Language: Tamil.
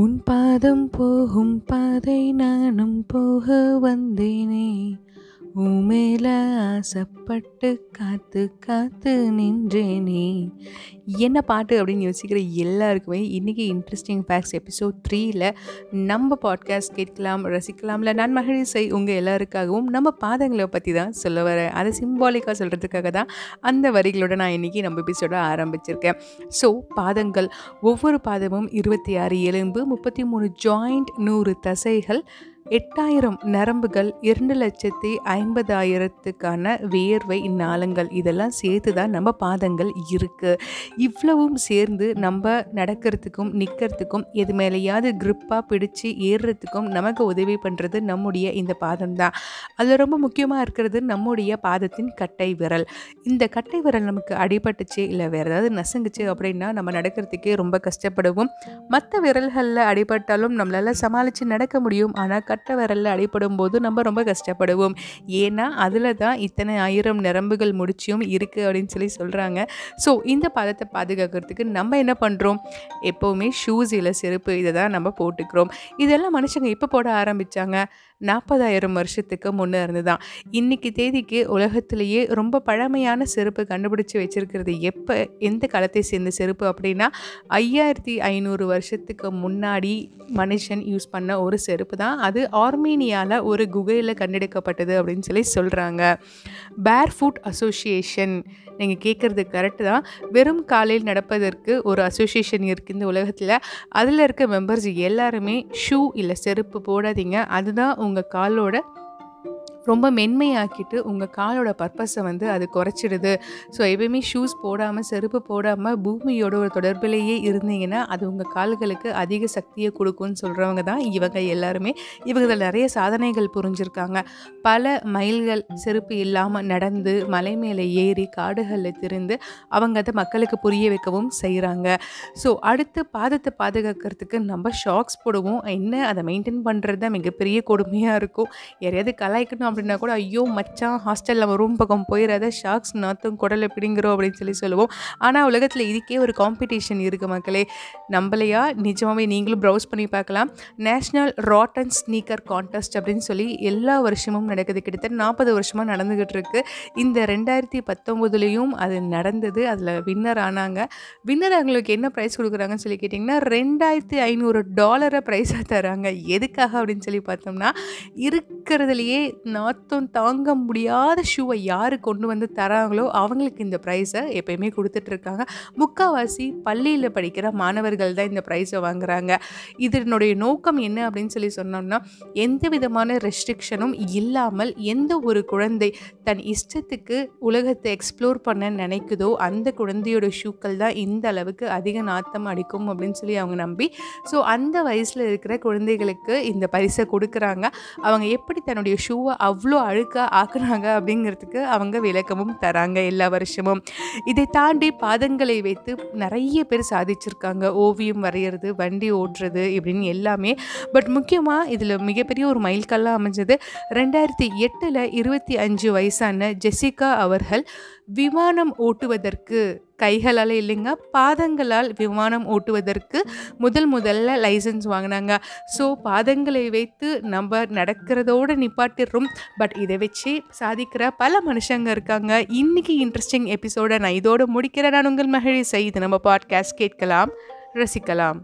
உன் பாதம் போகும் பாதை நானும் போக வந்தேனே. உமேல ஆசைப்பட்டு காத்து காத்து நின்றேனே. என்ன பாட்டு அப்படின்னு யோசிக்கிற எல்லாருக்குமே இன்றைக்கி இன்ட்ரெஸ்டிங் ஃபேக்ட்ஸ் எபிசோட் த்ரீயில் நம்ம பாட்காஸ்ட் கேட்கலாம் ரசிக்கலாம்ல. நான் மகிழிசை உங்கள் எல்லாருக்காகவும் நம்ம பாதங்களை பற்றி தான் சொல்ல வரேன். அதை சிம்பாலிக்காக சொல்கிறதுக்காக தான் அந்த வரிகளோட நான் இன்றைக்கி நம்ம எபிசோட ஆரம்பிச்சிருக்கேன். ஸோ பாதங்கள். ஒவ்வொரு பாதமும் இருபத்தி ஆறு எலும்பு முப்பத்தி மூணு ஜாயிண்ட் நூறு தசைகள் எட்டாயிரம் நரம்புகள் இரண்டு லட்சத்தி ஐம்பதாயிரத்துக்கான வேர்வை நாளங்கள். இதெல்லாம் சேர்த்து தான் நம்ம பாதங்கள் இருக்குது இவ்வளவும் சேர்ந்து நம்ம நடக்கிறதுக்கும் நிற்கிறதுக்கும் எது மேலேயாவது க்ரிப்பாக பிடிச்சி ஏறுறதுக்கும் நமக்கு உதவி பண்ணுறது நம்முடைய இந்த பாதம் தான் அது ரொம்ப முக்கியமாக இருக்கிறது நம்முடைய பாதத்தின் கட்டை விரல். இந்த கட்டை விரல் நமக்கு அடிபட்டுச்சு இல்லை வேறு ஏதாவது நசுங்குச்சு அப்படின்னா நம்ம நடக்கிறதுக்கே ரொம்ப கஷ்டப்படுவோம். மற்ற விரல்களில் அடிபட்டாலும் நம்மளால் சமாளித்து நடக்க முடியும். ஆனால் கட்டை விரலில் அடிபடும் போது நம்ம ரொம்ப கஷ்டப்படுவோம். ஏன்னா அதில் தான் இத்தனை ஆயிரம் நரம்புகள் முடிச்சியும் இருக்குது அப்படின்னு சொல்லி சொல்கிறாங்க ஸோ இந்த பதத்தை பாதுகாக்கிறதுக்கு நம்ம என்ன பண்ணுறோம் எப்போவுமே ஷூஸ் இல்லை செருப்பு இதை தான் நம்ம போட்டுக்கிறோம். இதெல்லாம் மனுஷங்க இப்போ போட ஆரம்பித்தாங்க நாற்பதாயிரம் வருஷத்துக்கு முன்னே இருந்து தான். இன்றைக்கி தேதிக்கு உலகத்திலேயே ரொம்ப பழமையான செருப்பு கண்டுபிடிச்சி வச்சுருக்கிறது எப்போ எந்த காலத்தை சேர்ந்த செருப்பு அப்படின்னா ஐயாயிரத்தி ஐநூறு வருஷத்துக்கு முன்னாடி மனுஷன் யூஸ் பண்ண ஒரு செருப்பு தான். அது ஆர்மீனியாவில் ஒரு குகையில் கண்டெடுக்கப்பட்டது அப்படின்னு சொல்லி சொல்கிறாங்க பேர் ஃபுட் அசோசியேஷன் நீங்கள் கேட்குறது கரெக்டு தான். வெறும் காலையில் நடப்பதற்கு ஒரு அசோசியேஷன் இருக்குது இந்த உலகத்தில். அதில் இருக்க மெம்பர்ஸ் எல்லாருமே ஷூ இல்லை செருப்பு போடாதீங்க. அதுதான் உங்கள் காலோட ரொம்ப மென்மையாக்கிட்டு உங்கள் காலோட பர்பஸை வந்து அது குறைச்சிடுது. ஸோ எப்பயுமே ஷூஸ் போடாமல் செருப்பு போடாமல் பூமியோட ஒரு தொடர்பிலேயே இருந்தீங்கன்னா அது உங்கள் கால்களுக்கு அதிக சக்தியை கொடுக்கும்னு சொல்கிறவங்க தான் இவங்க எல்லாருமே. இவங்க நிறைய சாதனைகள் புரிஞ்சிருக்காங்க. பல மைல்கள் செருப்பு இல்லாமல் நடந்து மலை மேலே ஏறி காடுகளில் திருந்து அவங்க அதை மக்களுக்கு புரிய வைக்கவும் செய்கிறாங்க ஸோ அடுத்து பாதத்தை பாதுகாக்கிறதுக்கு நம்ம ஷாக்ஸ் போடுவோம். என்ன அதை மெயின்டைன் பண்ணுறது தான் மிகப்பெரிய கொடுமையாக இருக்கும். யாரையாவது கலாய்க்கணும் அப்படின்னா கூட ஐயோ மச்சான் ஹாஸ்டலில் நம்ம ரூம் பக்கம் போயிடாத ஷாக்ஸ் நாத்தும் குடலை பிடிங்கிறோம் அப்படின்னு சொல்லி சொல்லுவோம். ஆனால் உலகத்தில் இதுக்கே ஒரு காம்படிஷன் இருக்குது மக்களே. நம்மளையா? நிஜமாகவே நீங்களும் ப்ரௌஸ் பண்ணி பார்க்கலாம். National rod and sneaker contest அப்படின்னு சொல்லி எல்லா வருஷமும் நடக்குது. கிட்டத்தட்ட நாற்பது வருஷமாக நடந்துக்கிட்டு இருக்கு. இந்த ரெண்டாயிரத்தி பத்தொம்போதுலேயும் அது நடந்தது. அதில் வின்னர் ஆனாங்க. வின்னர் அவங்களுக்கு என்ன ப்ரைஸ் கொடுக்குறாங்கன்னு சொல்லி கேட்டிங்கன்னா ரெண்டாயிரத்தி ஐநூறு டாலரை ப்ரைஸாக தராங்க. எதுக்காக அப்படின்னு சொல்லி பார்த்தோம்னா இருக்கிறதுலையே நாத்தம் தாங்க முடியாத ஷூவை யார் கொண்டு வந்து தராங்களோ அவங்களுக்கு இந்த ப்ரைஸை எப்பயுமே கொடுத்துட்ருக்காங்க. முக்கால்வாசி பள்ளியில் படிக்கிற மாணவர்கள் தான் இந்த ப்ரைஸை வாங்குறாங்க. இதனுடைய நோக்கம் என்ன அப்படின்னு சொல்லி சொன்னோம்னா எந்த விதமான ரெஸ்ட்ரிக்ஷனும் இல்லாமல் எந்த ஒரு குழந்தை தன் இஷ்டத்துக்கு உலகத்தை எக்ஸ்ப்ளோர் பண்ண நினைக்குதோ அந்த குழந்தையோட ஷூக்கள் தான் இந்த அளவுக்கு அதிக நாத்தம் அடிக்கும் அப்படின்னு சொல்லி அவங்க நம்பி. ஸோ அந்த வயசில் இருக்கிற குழந்தைகளுக்கு இந்த பரிசை கொடுக்குறாங்க. அவங்க எப்படி தன்னுடைய ஷூவை அவ்வளோ அழுக்காக ஆக்குனாங்க அப்படிங்கிறதுக்கு அவங்க விளக்கமும் தராங்க எல்லா வருஷமும். இதை தாண்டி பாதங்களை வைத்து நிறைய பேர் சாதிச்சிருக்காங்க. ஓவியம் வரைகிறது வண்டி ஓட்டுறது இப்படின்னு எல்லாமே. பட் முக்கியமாக இதில் மிகப்பெரிய ஒரு மைல்கல்லாக அமைஞ்சது ரெண்டாயிரத்தி எட்டில் இருபத்தி அஞ்சு வயசான ஜெசிகா அவர்கள் விமானம் ஓட்டுவதற்கு கைகளால் இல்லைங்க பாதங்களால் விமானம் ஓட்டுவதற்கு முதல் முதல்ல லைசன்ஸ் வாங்கினாங்க. ஸோ பாதங்களை வைத்து நம்ம நடக்கிறதோடு நிப்பாட்டிடுறோம் பட் இதை வச்சு சாதிக்கிற பல மனுஷங்க இருக்காங்க. இன்றைக்கி இன்ட்ரெஸ்டிங் எபிசோடை நான் இதோடு முடிக்கிறேன். நான் உங்கள் மகிழ்ச்சி செய்து நம்ம பாட்காஸ்ட் கேட்கலாம் ரசிக்கலாம்.